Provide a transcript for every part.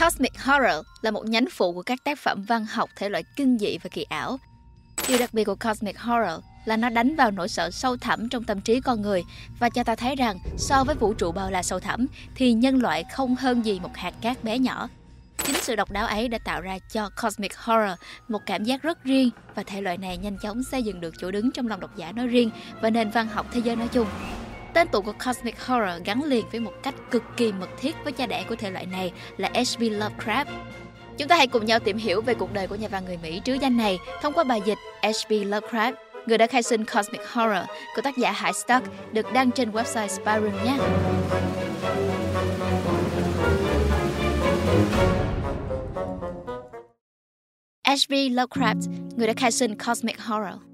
Cosmic Horror là một nhánh phụ của các tác phẩm văn học thể loại kinh dị và kỳ ảo. Điều đặc biệt của Cosmic Horror là nó đánh vào nỗi sợ sâu thẳm trong tâm trí con người và cho ta thấy rằng so với vũ trụ bao la sâu thẳm thì nhân loại không hơn gì một hạt cát bé nhỏ. Chính sự độc đáo ấy đã tạo ra cho Cosmic Horror một cảm giác rất riêng và thể loại này nhanh chóng xây dựng được chỗ đứng trong lòng độc giả nói riêng và nền văn học thế giới nói chung. Tên tuổi của Cosmic Horror gắn liền với một cách cực kỳ mật thiết với cha đẻ của thể loại này là H.P. Lovecraft. Chúng ta hãy cùng nhau tìm hiểu về cuộc đời của nhà văn người Mỹ trứ danh này thông qua bài dịch H.P. Lovecraft, người đã khai sinh Cosmic Horror của tác giả Hải Stark được đăng trên website Spyroom nhé. H.P. Lovecraft, người đã khai sinh Cosmic Horror.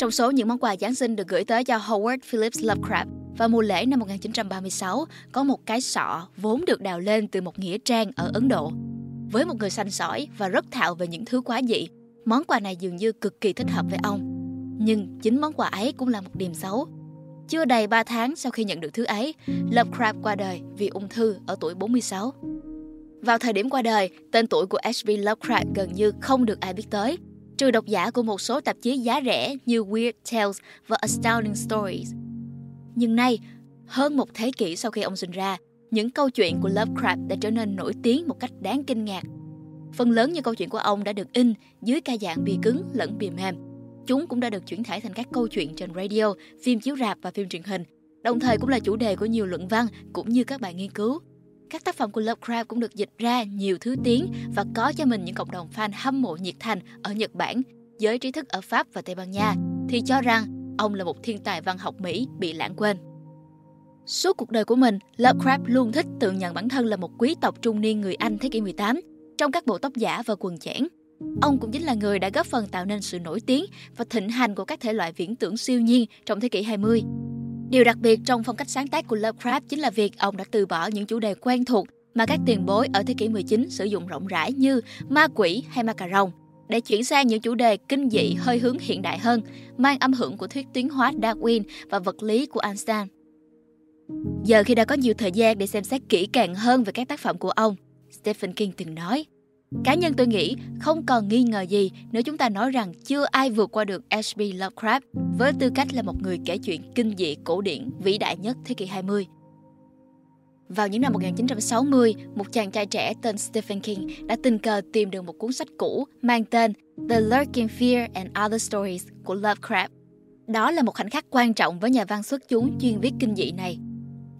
Trong số những món quà Giáng sinh được gửi tới cho Howard Phillips Lovecraft vào mùa lễ năm 1936, có một cái sọ vốn được đào lên từ một nghĩa trang ở Ấn Độ. Với một người sanh sỏi và rất thạo về những thứ quá dị, món quà này dường như cực kỳ thích hợp với ông. Nhưng chính món quà ấy cũng là một điểm xấu. Chưa đầy 3 tháng sau khi nhận được thứ ấy, Lovecraft qua đời vì ung thư ở tuổi 46. Vào thời điểm qua đời, tên tuổi của H.P. Lovecraft gần như không được ai biết tới, trừ độc giả của một số tạp chí giá rẻ như Weird Tales và Astounding Stories. Nhưng nay, hơn một thế kỷ sau khi ông sinh ra, những câu chuyện của Lovecraft đã trở nên nổi tiếng một cách đáng kinh ngạc. Phần lớn những câu chuyện của ông đã được in dưới ca dạng bìa cứng lẫn bìa mềm. Chúng cũng đã được chuyển thể thành các câu chuyện trên radio, phim chiếu rạp và phim truyền hình, đồng thời cũng là chủ đề của nhiều luận văn cũng như các bài nghiên cứu. Các tác phẩm của Lovecraft cũng được dịch ra nhiều thứ tiếng và có cho mình những cộng đồng fan hâm mộ nhiệt thành ở Nhật Bản, giới trí thức ở Pháp và Tây Ban Nha thì cho rằng ông là một thiên tài văn học Mỹ bị lãng quên. Suốt cuộc đời của mình, Lovecraft luôn thích tự nhận bản thân là một quý tộc trung niên người Anh thế kỷ 18 trong các bộ tóc giả và quần chẽn. Ông cũng chính là người đã góp phần tạo nên sự nổi tiếng và thịnh hành của các thể loại viễn tưởng siêu nhiên trong thế kỷ 20. Điều đặc biệt trong phong cách sáng tác của Lovecraft chính là việc ông đã từ bỏ những chủ đề quen thuộc mà các tiền bối ở thế kỷ 19 sử dụng rộng rãi như ma quỷ hay ma cà rồng để chuyển sang những chủ đề kinh dị hơi hướng hiện đại hơn, mang âm hưởng của thuyết tiến hóa Darwin và vật lý của Einstein. Giờ khi đã có nhiều thời gian để xem xét kỹ càng hơn về các tác phẩm của ông, Stephen King từng nói, Cá nhân tôi nghĩ không còn nghi ngờ gì nếu chúng ta nói rằng chưa ai vượt qua được H.P. Lovecraft với tư cách là một người kể chuyện kinh dị cổ điển vĩ đại nhất thế kỷ 20. Vào những năm 1960, một chàng trai trẻ tên Stephen King đã tình cờ tìm được một cuốn sách cũ mang tên The Lurking Fear and Other Stories của Lovecraft. Đó là một khoảnh khắc quan trọng với nhà văn xuất chúng chuyên viết kinh dị này.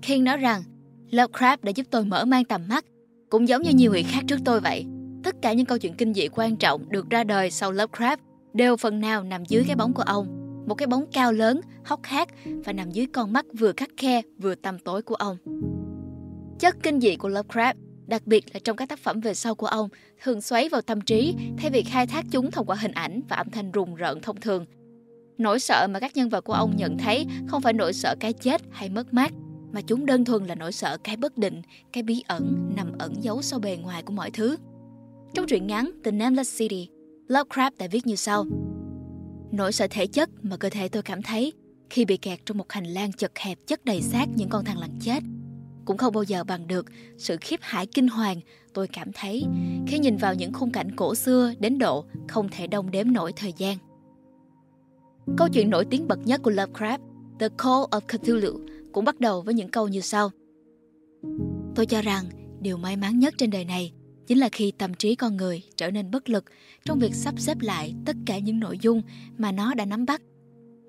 King nói rằng, Lovecraft đã giúp tôi mở mang tầm mắt, cũng giống như nhiều người khác trước tôi vậy. Tất cả những câu chuyện kinh dị quan trọng được ra đời sau Lovecraft đều phần nào nằm dưới cái bóng của ông. Một cái bóng cao lớn, hốc hác và nằm dưới con mắt vừa khắc khe vừa tăm tối của ông. Chất kinh dị của Lovecraft, đặc biệt là trong các tác phẩm về sau của ông, thường xoáy vào tâm trí thay vì khai thác chúng thông qua hình ảnh và âm thanh rùng rợn thông thường. Nỗi sợ mà các nhân vật của ông nhận thấy không phải nỗi sợ cái chết hay mất mát, mà chúng đơn thuần là nỗi sợ cái bất định, cái bí ẩn nằm ẩn giấu sau bề ngoài của mọi thứ. Trong truyện ngắn The Nameless City, Lovecraft đã viết như sau. Nỗi sợ thể chất mà cơ thể tôi cảm thấy khi bị kẹt trong một hành lang chật hẹp chất đầy xác những con thằn lằn chết cũng không bao giờ bằng được sự khiếp hãi kinh hoàng tôi cảm thấy khi nhìn vào những khung cảnh cổ xưa đến độ không thể đông đếm nổi thời gian. Câu chuyện nổi tiếng bậc nhất của Lovecraft, The Call of Cthulhu, cũng bắt đầu với những câu như sau. Tôi cho rằng điều may mắn nhất trên đời này chính là khi tâm trí con người trở nên bất lực trong việc sắp xếp lại tất cả những nội dung mà nó đã nắm bắt.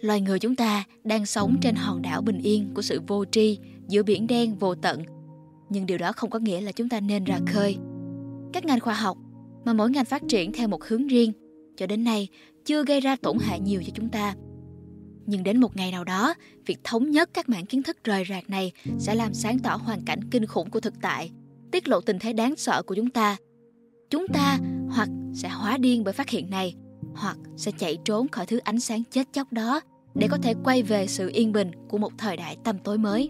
Loài người chúng ta đang sống trên hòn đảo bình yên của sự vô tri giữa biển đen vô tận. Nhưng điều đó không có nghĩa là chúng ta nên ra khơi. Các ngành khoa học mà mỗi ngành phát triển theo một hướng riêng cho đến nay chưa gây ra tổn hại nhiều cho chúng ta. Nhưng đến một ngày nào đó, việc thống nhất các mảng kiến thức rời rạc này sẽ làm sáng tỏ hoàn cảnh kinh khủng của thực tại tiết lộ tình thế đáng sợ của chúng ta. Chúng ta hoặc sẽ hóa điên bởi phát hiện này, hoặc sẽ chạy trốn khỏi thứ ánh sáng chết chóc đó để có thể quay về sự yên bình của một thời đại tăm tối mới.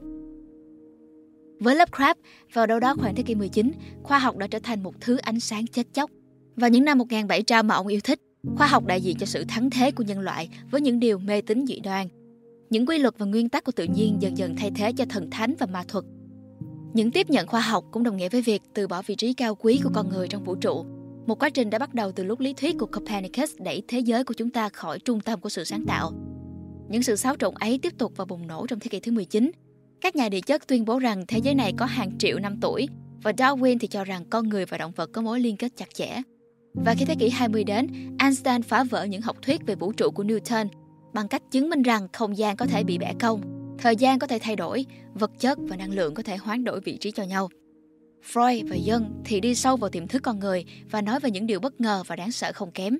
Với Lovecraft, vào đâu đó khoảng thế kỷ 19, khoa học đã trở thành một thứ ánh sáng chết chóc. Vào những năm 1700 mà ông yêu thích, khoa học đại diện cho sự thắng thế của nhân loại với những điều mê tín dị đoan. Những quy luật và nguyên tắc của tự nhiên dần dần thay thế cho thần thánh và ma thuật những tiếp nhận khoa học cũng đồng nghĩa với việc từ bỏ vị trí cao quý của con người trong vũ trụ. Một quá trình đã bắt đầu từ lúc lý thuyết của Copernicus đẩy thế giới của chúng ta khỏi trung tâm của sự sáng tạo. Những sự xáo trộn ấy tiếp tục và bùng nổ trong thế kỷ thứ 19. Các nhà địa chất tuyên bố rằng thế giới này có hàng triệu năm tuổi và Darwin thì cho rằng con người và động vật có mối liên kết chặt chẽ. Và khi thế kỷ 20 đến, Einstein phá vỡ những học thuyết về vũ trụ của Newton bằng cách chứng minh rằng không gian có thể bị bẻ cong, thời gian có thể thay đổi, vật chất và năng lượng có thể hoán đổi vị trí cho nhau. Freud và Jung thì đi sâu vào tiềm thức con người và nói về những điều bất ngờ và đáng sợ không kém.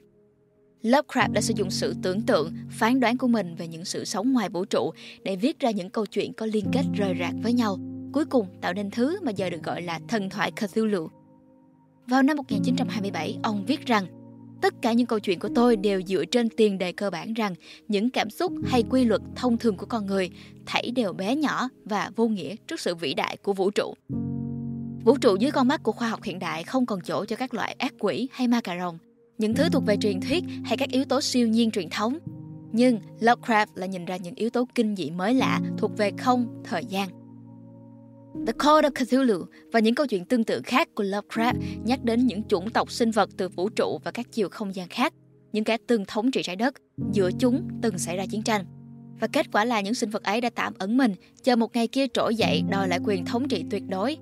Lovecraft đã sử dụng sự tưởng tượng, phán đoán của mình về những sự sống ngoài vũ trụ để viết ra những câu chuyện có liên kết rời rạc với nhau, cuối cùng tạo nên thứ mà giờ được gọi là thần thoại Cthulhu. Vào năm 1927, ông viết rằng Tất cả những câu chuyện của tôi đều dựa trên tiền đề cơ bản rằng những cảm xúc hay quy luật thông thường của con người thảy đều bé nhỏ và vô nghĩa trước sự vĩ đại của vũ trụ. Vũ trụ dưới con mắt của khoa học hiện đại không còn chỗ cho các loại ác quỷ hay ma cà rồng, những thứ thuộc về truyền thuyết hay các yếu tố siêu nhiên truyền thống. Nhưng Lovecraft là nhìn ra những yếu tố kinh dị mới lạ thuộc về không, thời gian. The Call of Cthulhu và những câu chuyện tương tự khác của Lovecraft nhắc đến những chủng tộc sinh vật từ vũ trụ và các chiều không gian khác, những kẻ từng thống trị trái đất, giữa chúng từng xảy ra chiến tranh. Và kết quả là những sinh vật ấy đã tạm ẩn mình, chờ một ngày kia trỗi dậy đòi lại quyền thống trị tuyệt đối.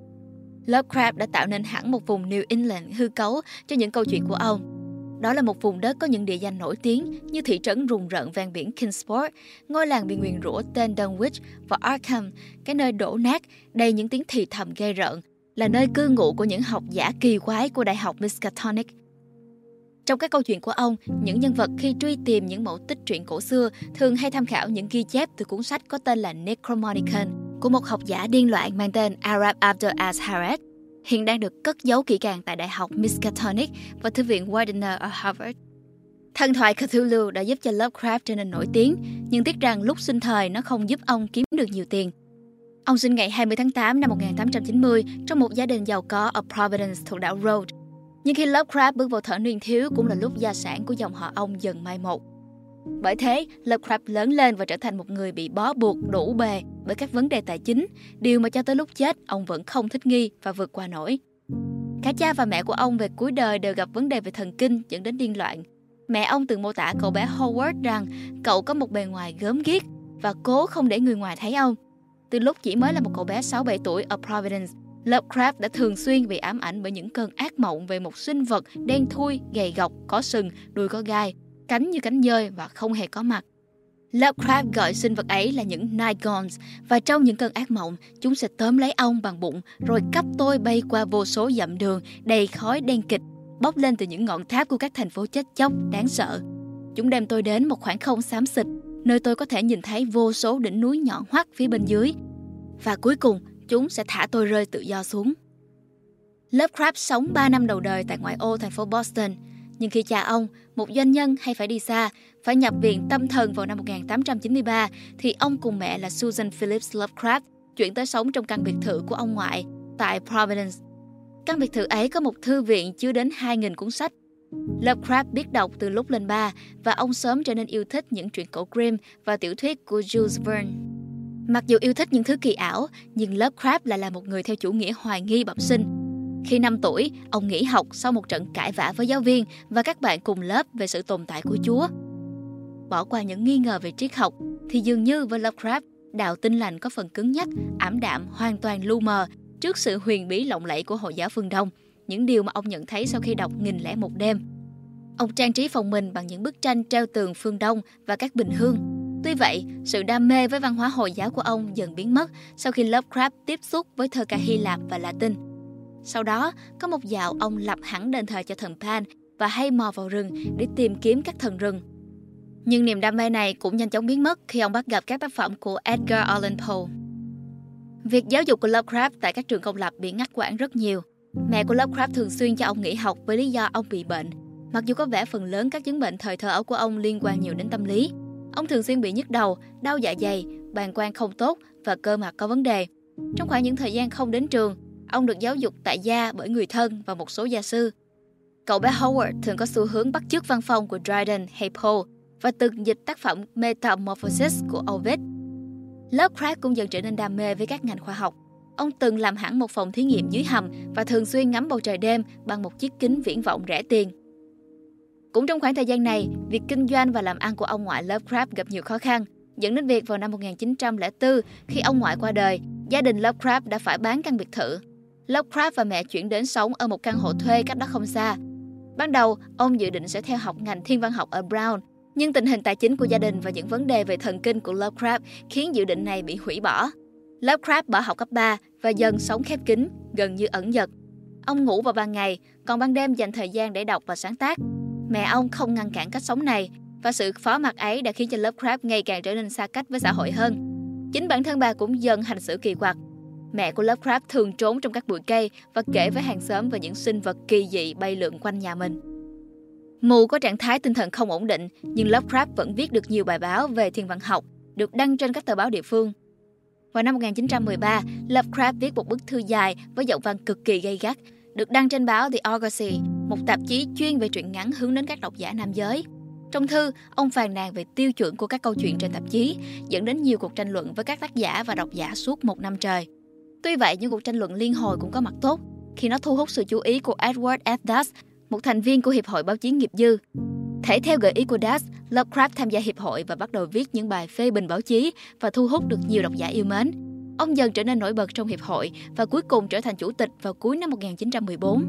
Lovecraft đã tạo nên hẳn một vùng New England hư cấu cho những câu chuyện của ông. Đó là một vùng đất có những địa danh nổi tiếng như thị trấn rùng rợn ven biển Kingsport, ngôi làng bị nguyền rủa tên Dunwich và Arkham, cái nơi đổ nát, đầy những tiếng thì thầm gây rợn, là nơi cư ngụ của những học giả kỳ quái của Đại học Miskatonic. Trong các câu chuyện của ông, những nhân vật khi truy tìm những mẫu tích truyện cổ xưa thường hay tham khảo những ghi chép từ cuốn sách có tên là Necromonicon của một học giả điên loạn mang tên Arab Abdul Azharet hiện đang được cất giấu kỹ càng tại Đại học Miskatonic và Thư viện Widener ở Harvard. Thần thoại Cthulhu đã giúp cho Lovecraft trở nên nổi tiếng, nhưng tiếc rằng lúc sinh thời nó không giúp ông kiếm được nhiều tiền. Ông sinh ngày 20 tháng 8 năm 1890 trong một gia đình giàu có ở Providence thuộc đảo Rhode. Nhưng khi Lovecraft bước vào thở niên thiếu cũng là lúc gia sản của dòng họ ông dần mai một. Bởi thế, Lovecraft lớn lên và trở thành một người bị bó buộc đủ bề bởi các vấn đề tài chính, điều mà cho tới lúc chết ông vẫn không thích nghi và vượt qua nổi. Cả cha và mẹ của ông về cuối đời đều gặp vấn đề về thần kinh dẫn đến điên loạn. Mẹ ông từng mô tả cậu bé Howard rằng cậu có một bề ngoài gớm ghiếc và cố không để người ngoài thấy ông. Từ lúc chỉ mới là một cậu bé 6-7 tuổi ở Providence, Lovecraft đã thường xuyên bị ám ảnh bởi những cơn ác mộng về một sinh vật đen thui, gầy gọc, có sừng, đuôi có gai, cánh như cánh dơi và không hề có mặt. Lovecraft gọi sinh vật ấy là những Nigons và trong những cơn ác mộng, chúng sẽ tóm lấy ông bằng bụng rồi cắp tôi bay qua vô số dặm đường đầy khói đen kịch bốc lên từ những ngọn tháp của các thành phố chết chóc đáng sợ. Chúng đem tôi đến một khoảng không xám xịt, nơi tôi có thể nhìn thấy vô số đỉnh núi nhọn hoắt phía bên dưới. Và cuối cùng, chúng sẽ thả tôi rơi tự do xuống. Lovecraft sống 3 năm đầu đời tại ngoại ô thành phố Boston – nhưng khi cha ông, một doanh nhân hay phải đi xa, phải nhập viện tâm thần vào năm 1893, thì ông cùng mẹ là Susan Phillips Lovecraft chuyển tới sống trong căn biệt thự của ông ngoại tại Providence. Căn biệt thự ấy có một thư viện chứa đến 2.000 cuốn sách. Lovecraft biết đọc từ lúc lên ba và ông sớm trở nên yêu thích những truyện cổ Grimm và tiểu thuyết của Jules Verne. Mặc dù yêu thích những thứ kỳ ảo, nhưng Lovecraft lại là một người theo chủ nghĩa hoài nghi bẩm sinh khi 5 tuổi, ông nghỉ học sau một trận cãi vã với giáo viên và các bạn cùng lớp về sự tồn tại của Chúa. Bỏ qua những nghi ngờ về triết học, thì dường như với Lovecraft, đạo tinh lành có phần cứng nhắc, ảm đạm, hoàn toàn lu mờ trước sự huyền bí lộng lẫy của Hồi giáo phương Đông, những điều mà ông nhận thấy sau khi đọc Nghìn lẻ một đêm. Ông trang trí phòng mình bằng những bức tranh treo tường phương Đông và các bình hương. Tuy vậy, sự đam mê với văn hóa Hồi giáo của ông dần biến mất sau khi Lovecraft tiếp xúc với thơ ca Hy Lạp và Latin. Sau đó, có một dạo ông lập hẳn đền thờ cho thần Pan và hay mò vào rừng để tìm kiếm các thần rừng. Nhưng niềm đam mê này cũng nhanh chóng biến mất khi ông bắt gặp các tác phẩm của Edgar Allan Poe. Việc giáo dục của Lovecraft tại các trường công lập bị ngắt quãng rất nhiều. Mẹ của Lovecraft thường xuyên cho ông nghỉ học với lý do ông bị bệnh. Mặc dù có vẻ phần lớn các chứng bệnh thời thơ ấu của ông liên quan nhiều đến tâm lý. Ông thường xuyên bị nhức đầu, đau dạ dày, bàng quang không tốt và cơ mặt có vấn đề. Trong khoảng những thời gian không đến trường, Ông được giáo dục tại gia bởi người thân và một số gia sư. Cậu bé Howard thường có xu hướng bắt chước văn phong của Dryden hay Poe và từng dịch tác phẩm Metamorphosis của Ovid. Lovecraft cũng dần trở nên đam mê với các ngành khoa học. ông từng làm hẳn một phòng thí nghiệm dưới hầm và thường xuyên ngắm bầu trời đêm bằng một chiếc kính viễn vọng rẻ tiền. Cũng trong khoảng thời gian này, việc kinh doanh và làm ăn của ông ngoại Lovecraft gặp nhiều khó khăn, dẫn đến việc vào năm 1904, khi ông ngoại qua đời, gia đình Lovecraft đã phải bán căn biệt thự. Lovecraft và mẹ chuyển đến sống ở một căn hộ thuê cách đó không xa. Ban đầu, ông dự định sẽ theo học ngành thiên văn học ở Brown, nhưng tình hình tài chính của gia đình và những vấn đề về thần kinh của Lovecraft khiến dự định này bị hủy bỏ. Lovecraft bỏ học cấp 3 và dần sống khép kín, gần như ẩn dật. Ông ngủ vào ban ngày, còn ban đêm dành thời gian để đọc và sáng tác. Mẹ ông không ngăn cản cách sống này và sự phó mặc ấy đã khiến cho Lovecraft ngày càng trở nên xa cách với xã hội hơn. Chính bản thân bà cũng dần hành xử kỳ quặc. Mẹ của Lovecraft thường trốn trong các bụi cây và kể với hàng xóm về những sinh vật kỳ dị bay lượn quanh nhà mình. Mù có trạng thái tinh thần không ổn định, nhưng Lovecraft vẫn viết được nhiều bài báo về thiên văn học, được đăng trên các tờ báo địa phương. Vào năm 1913, Lovecraft viết một bức thư dài với giọng văn cực kỳ gay gắt, được đăng trên báo The Argosy, một tạp chí chuyên về truyện ngắn hướng đến các độc giả nam giới. Trong thư, ông phàn nàn về tiêu chuẩn của các câu chuyện trên tạp chí, dẫn đến nhiều cuộc tranh luận với các tác giả và độc giả suốt một năm trời. Tuy vậy, những cuộc tranh luận liên hồi cũng có mặt tốt, khi nó thu hút sự chú ý của Edward F. Dust, một thành viên của Hiệp hội Báo chí nghiệp dư. Thể theo gợi ý của Dust, Lovecraft tham gia hiệp hội và bắt đầu viết những bài phê bình báo chí và thu hút được nhiều độc giả yêu mến. Ông dần trở nên nổi bật trong hiệp hội và cuối cùng trở thành chủ tịch vào cuối năm 1914.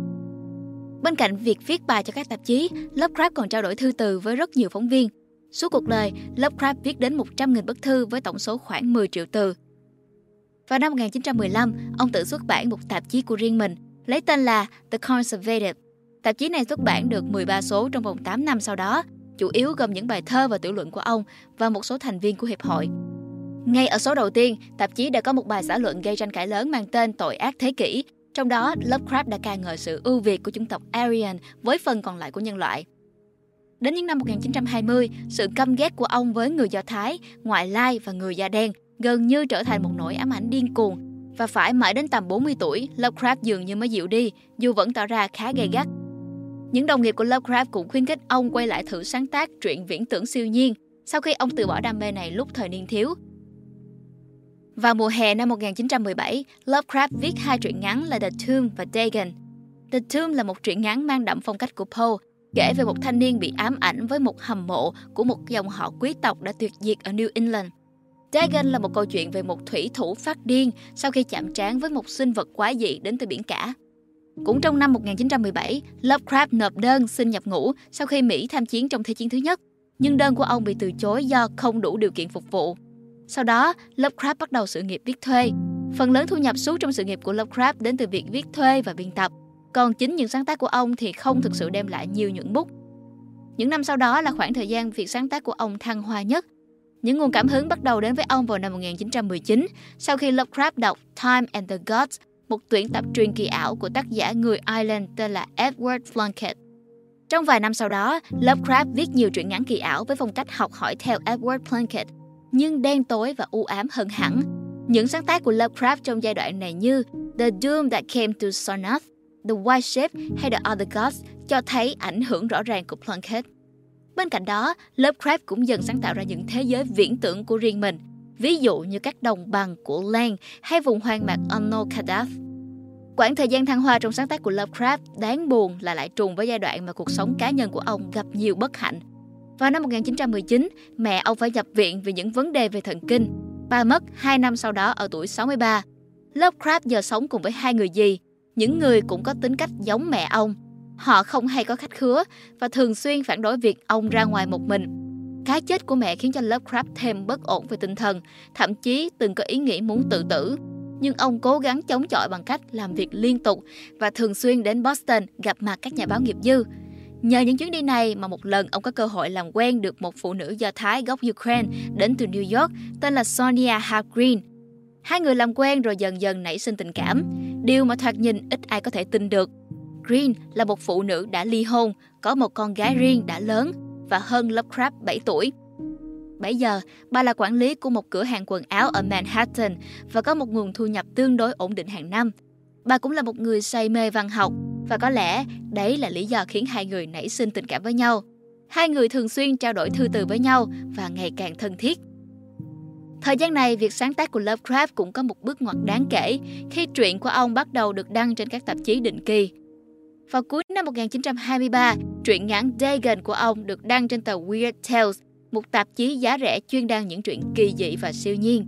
Bên cạnh việc viết bài cho các tạp chí, Lovecraft còn trao đổi thư từ với rất nhiều phóng viên. Suốt cuộc đời, Lovecraft viết đến 100.000 bức thư với tổng số khoảng 10 triệu từ. Vào năm 1915, ông tự xuất bản một tạp chí của riêng mình, lấy tên là The Conservative. Tạp chí này xuất bản được 13 số trong vòng 8 năm sau đó, chủ yếu gồm những bài thơ và tiểu luận của ông và một số thành viên của hiệp hội. Ngay ở số đầu tiên, tạp chí đã có một bài xã luận gây tranh cãi lớn mang tên Tội ác thế kỷ. Trong đó, Lovecraft đã ca ngợi sự ưu việt của chủng tộc Aryan với phần còn lại của nhân loại. Đến những năm 1920, sự căm ghét của ông với người Do Thái, ngoại lai và người da đen gần như trở thành một nỗi ám ảnh điên cuồng. Và phải mãi đến tầm 40 tuổi, Lovecraft dường như mới dịu đi, dù vẫn tỏ ra khá gay gắt. Những đồng nghiệp của Lovecraft cũng khuyến khích ông quay lại thử sáng tác truyện viễn tưởng siêu nhiên sau khi ông từ bỏ đam mê này lúc thời niên thiếu. Vào mùa hè năm 1917, Lovecraft viết hai truyện ngắn là The Tomb và Dagon. The Tomb là một truyện ngắn mang đậm phong cách của Poe, kể về một thanh niên bị ám ảnh với một hầm mộ của một dòng họ quý tộc đã tuyệt diệt ở New England. Dagon là một câu chuyện về một thủy thủ phát điên sau khi chạm trán với một sinh vật quái dị đến từ biển cả. Cũng trong năm 1917, Lovecraft nộp đơn xin nhập ngũ sau khi Mỹ tham chiến trong Thế chiến thứ nhất, nhưng đơn của ông bị từ chối do không đủ điều kiện phục vụ. Sau đó, Lovecraft bắt đầu sự nghiệp viết thuê. Phần lớn thu nhập suốt trong sự nghiệp của Lovecraft đến từ việc viết thuê và biên tập. Còn chính những sáng tác của ông thì không thực sự đem lại nhiều nhuận bút. Những năm sau đó là khoảng thời gian việc sáng tác của ông thăng hoa nhất. Những nguồn cảm hứng bắt đầu đến với ông vào năm 1919 sau khi Lovecraft đọc Time and the Gods, một tuyển tập truyền kỳ ảo của tác giả người Ireland tên là Edward Plunkett. Trong vài năm sau đó, Lovecraft viết nhiều truyện ngắn kỳ ảo với phong cách học hỏi theo Edward Plunkett, nhưng đen tối và u ám hơn hẳn. Những sáng tác của Lovecraft trong giai đoạn này như The Doom That Came to Sarnath, The White Ship hay The Other Gods cho thấy ảnh hưởng rõ ràng của Plunkett. Bên cạnh đó, Lovecraft cũng dần sáng tạo ra những thế giới viễn tưởng của riêng mình, ví dụ như các đồng bằng của Lang hay vùng hoang mạc Onokadath. Quãng thời gian thăng hoa trong sáng tác của Lovecraft đáng buồn là lại trùng với giai đoạn mà cuộc sống cá nhân của ông gặp nhiều bất hạnh. Vào năm 1919, mẹ ông phải nhập viện vì những vấn đề về thần kinh. ba mất 2 năm sau đó ở tuổi 63. Lovecraft giờ sống cùng với hai người dì, những người cũng có tính cách giống mẹ ông. Họ không hay có khách khứa và thường xuyên phản đối việc ông ra ngoài một mình. Cái chết của mẹ khiến cho Lovecraft thêm bất ổn về tinh thần, thậm chí từng có ý nghĩ muốn tự tử nhưng ông cố gắng chống chọi bằng cách làm việc liên tục và thường xuyên đến Boston gặp mặt các nhà báo nghiệp dư. Nhờ những chuyến đi này mà một lần ông có cơ hội làm quen được một phụ nữ Do Thái gốc Ukraine đến từ New York tên là Sonia Hart Green. Hai người làm quen rồi dần dần nảy sinh tình cảm, điều mà thoạt nhìn ít ai có thể tin được. Green là một phụ nữ đã ly hôn, có một con gái riêng đã lớn và hơn Lovecraft 7 tuổi. Bây giờ, bà là quản lý của một cửa hàng quần áo ở Manhattan và có một nguồn thu nhập tương đối ổn định hàng năm. Bà cũng là một người say mê văn học và có lẽ đấy là lý do khiến hai người nảy sinh tình cảm với nhau. Hai người thường xuyên trao đổi thư từ với nhau và ngày càng thân thiết. Thời gian này, việc sáng tác của Lovecraft cũng có một bước ngoặt đáng kể khi truyện của ông bắt đầu được đăng trên các tạp chí định kỳ. Vào cuối năm 1923, truyện ngắn Dagon của ông được đăng trên tờ Weird Tales, một tạp chí giá rẻ chuyên đăng những truyện kỳ dị và siêu nhiên.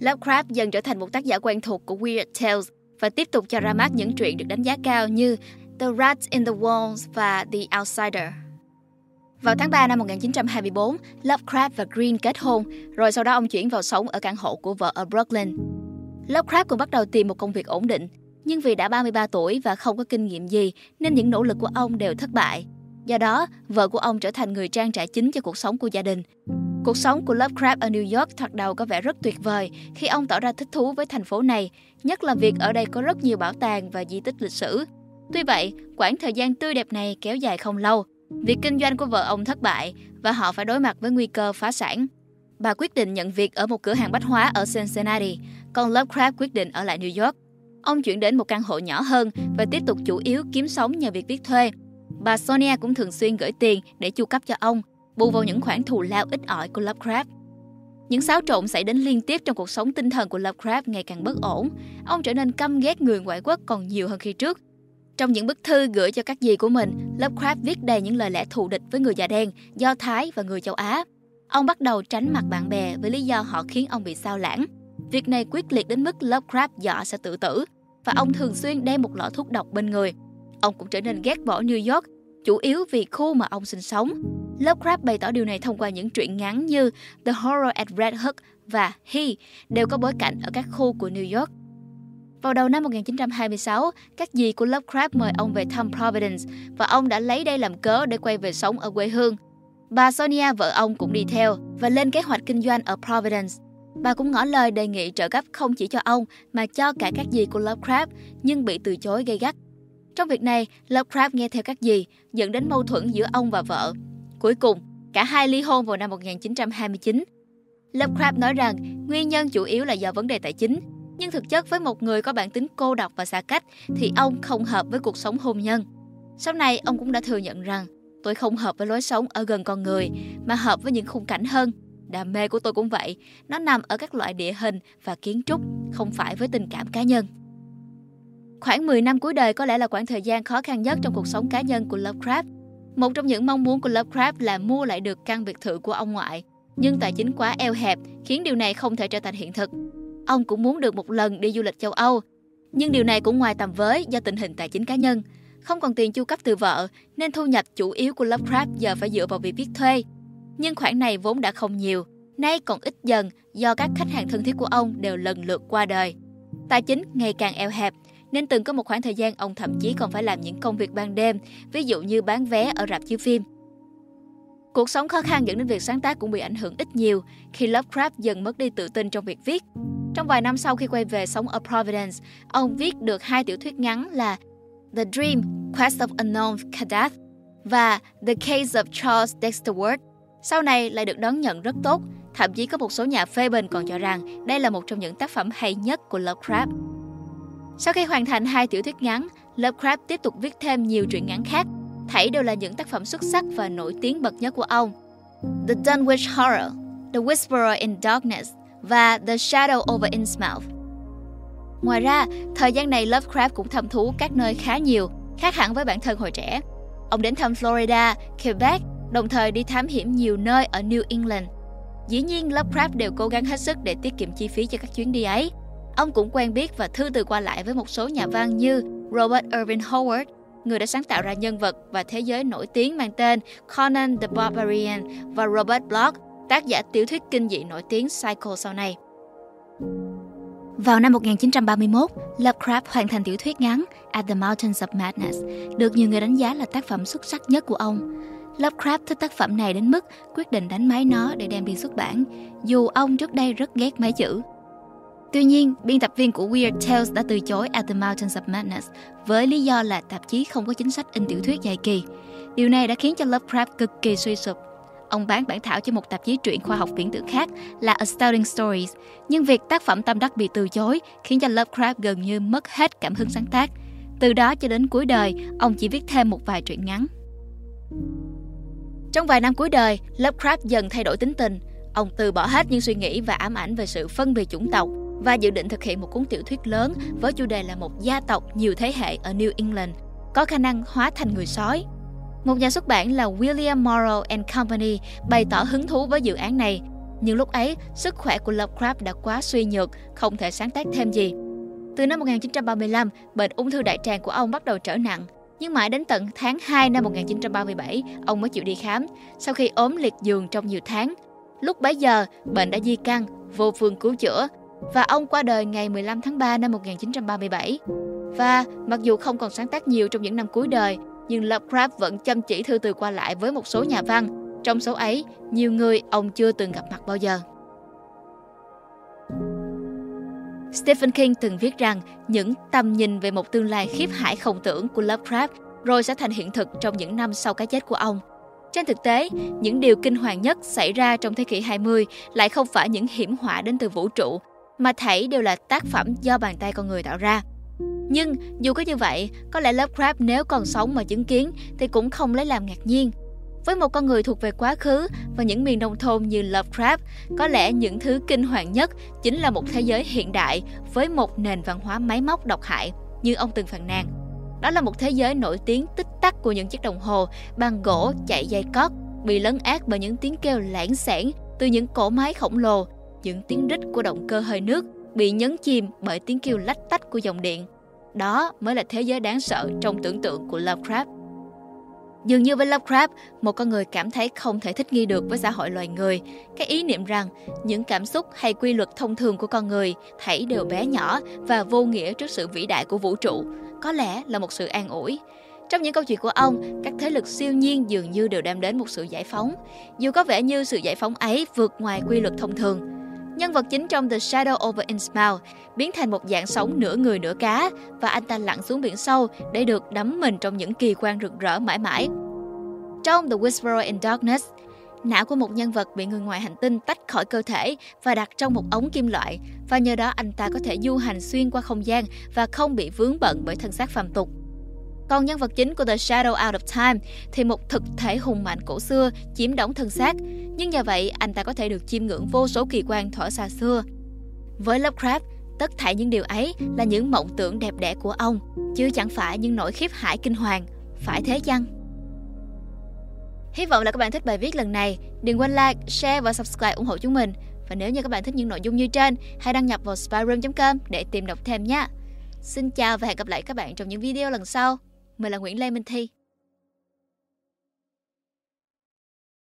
Lovecraft dần trở thành một tác giả quen thuộc của Weird Tales và tiếp tục cho ra mắt những truyện được đánh giá cao như The Rat in the Walls và The Outsider. Vào tháng 3 năm 1924, Lovecraft và Green kết hôn, rồi sau đó ông chuyển vào sống ở căn hộ của vợ ở Brooklyn. Lovecraft cũng bắt đầu tìm một công việc ổn định, nhưng vì đã 33 tuổi và không có kinh nghiệm gì nên những nỗ lực của ông đều thất bại. Do đó, vợ của ông trở thành người trang trải chính cho cuộc sống của gia đình. Cuộc sống của Lovecraft ở New York thoạt đầu có vẻ rất tuyệt vời khi ông tỏ ra thích thú với thành phố này, nhất là việc ở đây có rất nhiều bảo tàng và di tích lịch sử. Tuy vậy, quãng thời gian tươi đẹp này kéo dài không lâu. Việc kinh doanh của vợ ông thất bại và họ phải đối mặt với nguy cơ phá sản. Bà quyết định nhận việc ở một cửa hàng bách hóa ở Cincinnati, còn Lovecraft quyết định ở lại New York. Ông chuyển đến một căn hộ nhỏ hơn và tiếp tục chủ yếu kiếm sống nhờ việc viết thuê. Bà Sonia cũng thường xuyên gửi tiền để chu cấp cho ông, bù vào những khoản thù lao ít ỏi của Lovecraft. Những xáo trộn xảy đến liên tiếp trong cuộc sống tinh thần của Lovecraft ngày càng bất ổn. Ông trở nên căm ghét người ngoại quốc còn nhiều hơn khi trước. Trong những bức thư gửi cho các dì của mình, Lovecraft viết đầy những lời lẽ thù địch với người da đen, Do Thái và người châu Á. Ông bắt đầu tránh mặt bạn bè với lý do họ khiến ông bị sao lãng. Việc này quyết liệt đến mức Lovecraft dọa sẽ tự tử và ông thường xuyên đem một lọ thuốc độc bên người. Ông cũng trở nên ghét bỏ New York, chủ yếu vì khu mà ông sinh sống. Lovecraft bày tỏ điều này thông qua những truyện ngắn như The Horror at Red Hook và He đều có bối cảnh ở các khu của New York. Vào đầu năm 1926, các dì của Lovecraft mời ông về thăm Providence và ông đã lấy đây làm cớ để quay về sống ở quê hương. Bà Sonia, vợ ông cũng đi theo và lên kế hoạch kinh doanh ở Providence. Bà cũng ngỏ lời đề nghị trợ cấp không chỉ cho ông mà cho cả các dì của Lovecraft, nhưng bị từ chối gây gắt. Trong việc này, Lovecraft nghe theo các dì, dẫn đến mâu thuẫn giữa ông và vợ. Cuối cùng, cả hai ly hôn vào năm 1929. Lovecraft nói rằng nguyên nhân chủ yếu là do vấn đề tài chính, nhưng thực chất với một người có bản tính cô độc và xa cách thì ông không hợp với cuộc sống hôn nhân. Sau này, ông cũng đã thừa nhận rằng tôi không hợp với lối sống ở gần con người mà hợp với những khung cảnh hơn Đam mê của tôi cũng vậy, nó nằm ở các loại địa hình và kiến trúc, không phải với tình cảm cá nhân. Khoảng 10 năm cuối đời có lẽ là khoảng thời gian khó khăn nhất trong cuộc sống cá nhân của Lovecraft. Một trong những mong muốn của Lovecraft là mua lại được căn biệt thự của ông ngoại, nhưng tài chính quá eo hẹp khiến điều này không thể trở thành hiện thực. Ông cũng muốn được một lần đi du lịch châu Âu, nhưng điều này cũng ngoài tầm với do tình hình tài chính cá nhân. Không còn tiền chu cấp từ vợ, nên thu nhập chủ yếu của Lovecraft giờ phải dựa vào việc viết thuê, nhưng khoản này vốn đã không nhiều, nay còn ít dần do các khách hàng thân thiết của ông đều lần lượt qua đời. Tài chính ngày càng eo hẹp, nên từng có một khoảng thời gian ông thậm chí còn phải làm những công việc ban đêm, ví dụ như bán vé ở rạp chiếu phim. Cuộc sống khó khăn dẫn đến việc sáng tác cũng bị ảnh hưởng ít nhiều khi Lovecraft dần mất đi tự tin trong việc viết. Trong vài năm sau khi quay về sống ở Providence, ông viết được hai tiểu thuyết ngắn là The Dream, Quest of Unknown Kadath và The Case of Charles Dexter Ward. Sau này lại được đón nhận rất tốt, thậm chí có một số nhà phê bình còn cho rằng đây là một trong những tác phẩm hay nhất của Lovecraft. Sau khi hoàn thành hai tiểu thuyết ngắn, Lovecraft tiếp tục viết thêm nhiều truyện ngắn khác, thảy đều là những tác phẩm xuất sắc và nổi tiếng bậc nhất của ông. The Dunwich Horror, The Whisperer in Darkness và The Shadow over Innsmouth. Ngoài ra, thời gian này Lovecraft cũng thăm thú các nơi khá nhiều, khác hẳn với bản thân hồi trẻ. Ông đến thăm Florida, Quebec đồng thời đi thám hiểm nhiều nơi ở New England. Dĩ nhiên, Lovecraft đều cố gắng hết sức để tiết kiệm chi phí cho các chuyến đi ấy. Ông cũng quen biết và thư từ qua lại với một số nhà văn như Robert Irving Howard, người đã sáng tạo ra nhân vật và thế giới nổi tiếng mang tên Conan the Barbarian và Robert Bloch, tác giả tiểu thuyết kinh dị nổi tiếng Psycho sau này. Vào năm 1931, Lovecraft hoàn thành tiểu thuyết ngắn At the Mountains of Madness, được nhiều người đánh giá là tác phẩm xuất sắc nhất của ông. Lovecraft thích tác phẩm này đến mức quyết định đánh máy nó để đem đi xuất bản, dù ông trước đây rất ghét máy chữ. Tuy nhiên, biên tập viên của Weird Tales đã từ chối At the Mountains of Madness với lý do là tạp chí không có chính sách in tiểu thuyết dài kỳ. Điều này đã khiến cho Lovecraft cực kỳ suy sụp. Ông bán bản thảo cho một tạp chí truyện khoa học viễn tưởng khác là Astounding Stories, nhưng việc tác phẩm tâm đắc bị từ chối khiến cho Lovecraft gần như mất hết cảm hứng sáng tác. Từ đó cho đến cuối đời, ông chỉ viết thêm một vài truyện ngắn. Trong vài năm cuối đời, Lovecraft dần thay đổi tính tình. ông từ bỏ hết những suy nghĩ và ám ảnh về sự phân biệt chủng tộc và dự định thực hiện một cuốn tiểu thuyết lớn với chủ đề là một gia tộc nhiều thế hệ ở New England có khả năng hóa thành người sói. Một nhà xuất bản là William Morrow and Company bày tỏ hứng thú với dự án này, nhưng lúc ấy sức khỏe của Lovecraft đã quá suy nhược, không thể sáng tác thêm gì. Từ năm 1935, bệnh ung thư đại tràng của ông bắt đầu trở nặng, nhưng mãi đến tận tháng 2 năm 1937, ông mới chịu đi khám, sau khi ốm liệt giường trong nhiều tháng. Lúc bấy giờ, bệnh đã di căn, vô phương cứu chữa, và ông qua đời ngày 15 tháng 3 năm 1937. Và mặc dù không còn sáng tác nhiều trong những năm cuối đời, nhưng Lovecraft vẫn chăm chỉ thư từ qua lại với một số nhà văn. Trong số ấy, nhiều người ông chưa từng gặp mặt bao giờ. Stephen King từng viết rằng những tầm nhìn về một tương lai khiếp hải không tưởng của Lovecraft rồi sẽ thành hiện thực trong những năm sau cái chết của ông. Trên thực tế, những điều kinh hoàng nhất xảy ra trong thế kỷ 20 lại không phải những hiểm họa đến từ vũ trụ, mà thảy đều là tác phẩm do bàn tay con người tạo ra. Nhưng dù có như vậy, có lẽ Lovecraft nếu còn sống mà chứng kiến thì cũng không lấy làm ngạc nhiên. Với một con người thuộc về quá khứ và những miền nông thôn như Lovecraft, có lẽ những thứ kinh hoàng nhất chính là một thế giới hiện đại với một nền văn hóa máy móc độc hại, như ông từng phàn nàn. Đó là một thế giới nổi tiếng tích tắc của những chiếc đồng hồ bằng gỗ chạy dây cót, bị lấn át bởi những tiếng kêu lãng xẻn từ những cỗ máy khổng lồ, những tiếng rít của động cơ hơi nước bị nhấn chìm bởi tiếng kêu lách tách của dòng điện. Đó mới là thế giới đáng sợ trong tưởng tượng của Lovecraft. Dường như với Lovecraft, một con người cảm thấy không thể thích nghi được với xã hội loài người. Cái ý niệm rằng những cảm xúc hay quy luật thông thường của con người thảy đều bé nhỏ và vô nghĩa trước sự vĩ đại của vũ trụ, có lẽ là một sự an ủi. Trong những câu chuyện của ông, các thế lực siêu nhiên dường như đều đem đến một sự giải phóng. Dù có vẻ như sự giải phóng ấy vượt ngoài quy luật thông thường, Nhân vật chính trong The Shadow over Innsmouth biến thành một dạng sống nửa người nửa cá và anh ta lặn xuống biển sâu để được đắm mình trong những kỳ quan rực rỡ mãi mãi. Trong The Whisperer in Darkness, não của một nhân vật bị người ngoài hành tinh tách khỏi cơ thể và đặt trong một ống kim loại và nhờ đó anh ta có thể du hành xuyên qua không gian và không bị vướng bận bởi thân xác phàm tục. Còn nhân vật chính của The Shadow Out of Time thì một thực thể hùng mạnh cổ xưa chiếm đóng thân xác, nhưng nhờ vậy anh ta có thể được chiêm ngưỡng vô số kỳ quan thỏa xa xưa. Với Lovecraft, tất thảy những điều ấy là những mộng tưởng đẹp đẽ của ông, chứ chẳng phải những nỗi khiếp hải kinh hoàng. Phải thế chăng? Hy vọng là các bạn thích bài viết lần này. Đừng quên like, share và subscribe ủng hộ chúng mình. Và nếu như các bạn thích những nội dung như trên, hãy đăng nhập vào spyroom.com để tìm đọc thêm nhé. Xin chào và hẹn gặp lại các bạn trong những video lần sau. Mình là Nguyễn Lê Minh Thi.